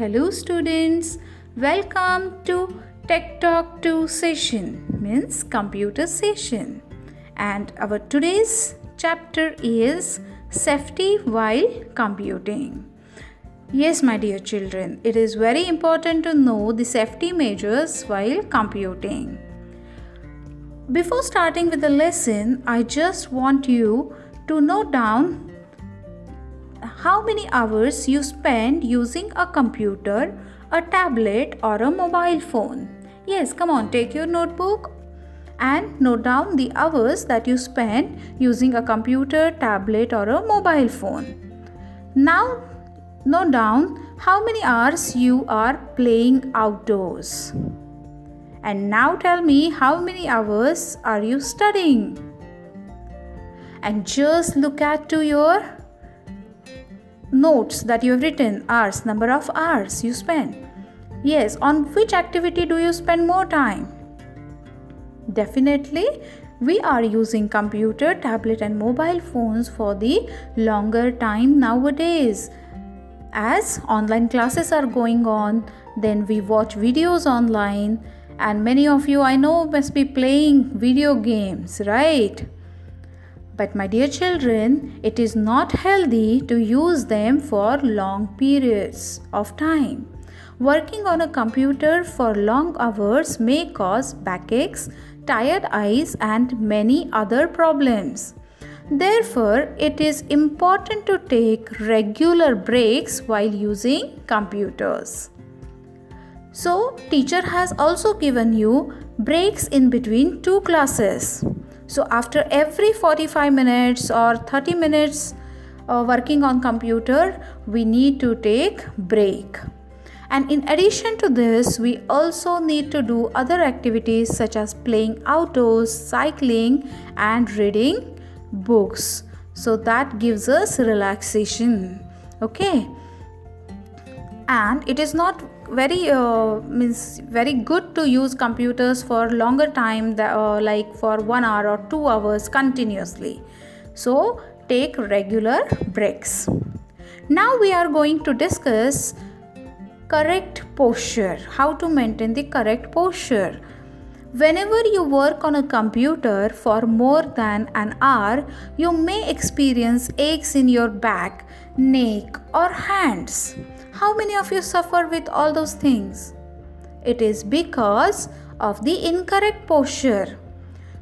Hello students, welcome to Tech Talk 2 session means computer session. And our today's chapter is safety while computing. Yes, my dear children, it is very important to know the safety measures while computing. Before starting with the lesson, I just want you to note down how many hours you spend using a computer, a tablet, or a mobile phone. Yes, come on, take your notebook and note down the hours that you spend using a computer, tablet, or a mobile phone. Now, note down how many hours you are playing outdoors. And now tell me how many hours are you studying? And just look at to your notes that you have written hours number of hours you spend. Yes on which activity do you spend more time? Definitely we are using computer tablet and mobile phones for the longer time nowadays. As online classes are going on then we watch videos online and many of you i know must be playing video games right but, my dear children, it is not healthy to use them for long periods of time. Working on a computer for long hours may cause backaches, tired eyes, and many other problems. Therefore, it is important to take regular breaks while using computers. So, teacher has also given you breaks in between two classes. So after every 45 minutes or 30 minutes uh, working on computer, we need to take break. And in addition to this, we also need to do other activities such as playing outdoors, cycling, and reading books. So that gives us relaxation. Okay. And it is not very uh, means very good to use computers for longer time that, uh, like for 1 hour or 2 hours continuously. So take regular breaks. Now we are going to discuss correct posture how to maintain the correct posture. Whenever you work on a computer for more than an hour, you may experience aches in your back, neck, or hands. How many of you suffer with all those things? It is because of the incorrect posture.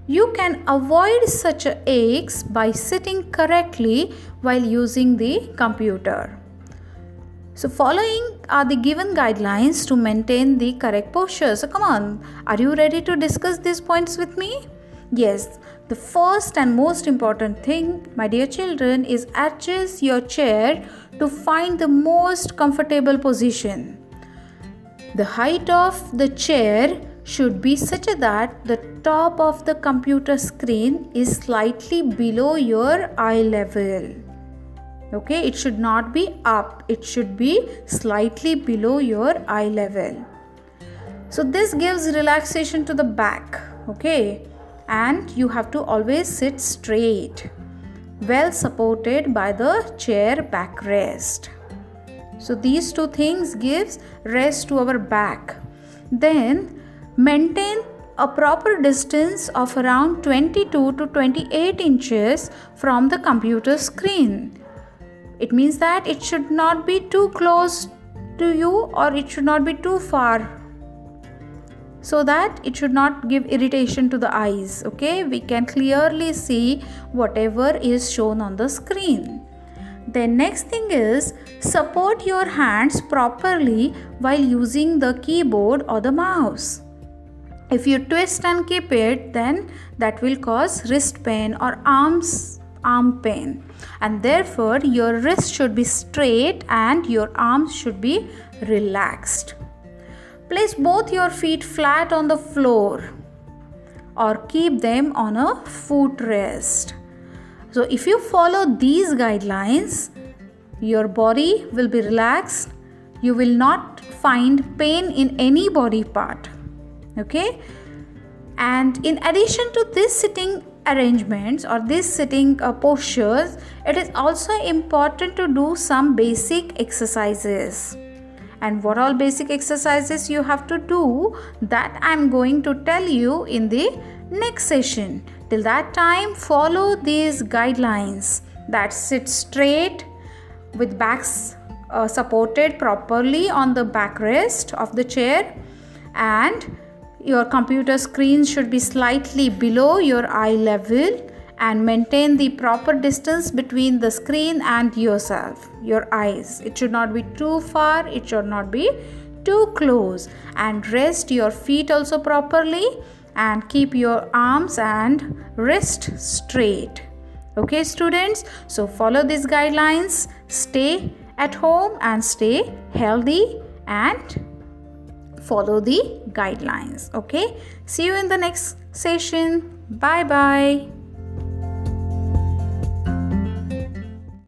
You can avoid such aches by sitting correctly while using the computer. So, following are the given guidelines to maintain the correct posture. So, come on, are you ready to discuss these points with me? Yes, the first and most important thing, my dear children, is adjust your chair to find the most comfortable position. The height of the chair should be such that the top of the computer screen is slightly below your eye level. Okay, it should not be up, it should be slightly below your eye level. So, this gives relaxation to the back. Okay and you have to always sit straight well supported by the chair backrest. So these two things gives rest to our back. Then maintain a proper distance of around 22 to 28 inches from the computer screen. It means that it should not be too close to you or it should not be too far so that it should not give irritation to the eyes okay? We can clearly see whatever is shown on the screen. Then next thing is support your hands properly while using the keyboard or the mouse. If you twist and keep it then that will cause wrist pain or arms arm pain. And therefore your wrist should be straight and your arms should be relaxed Place both your feet flat on the floor or keep them on a footrest. So, if you follow these guidelines, your body will be relaxed. You will not find pain in any body part. Okay, and in addition to this sitting arrangements or this sitting uh, postures, it is also important to do some basic exercises and what all basic exercises you have to do that I'm going to tell you in the next session. Till that time, follow these guidelines that sit straight with backs uh, supported properly on the backrest of the chair and your computer screen should be slightly below your eye level and maintain the proper distance between the screen and yourself your eyes. It should not be too far it should not be too close. And rest your feet also properly and keep your arms and wrist straight. Okay students? So follow these guidelines stay at home and stay healthy and follow the guidelines. Okay? See you in the next session. Bye bye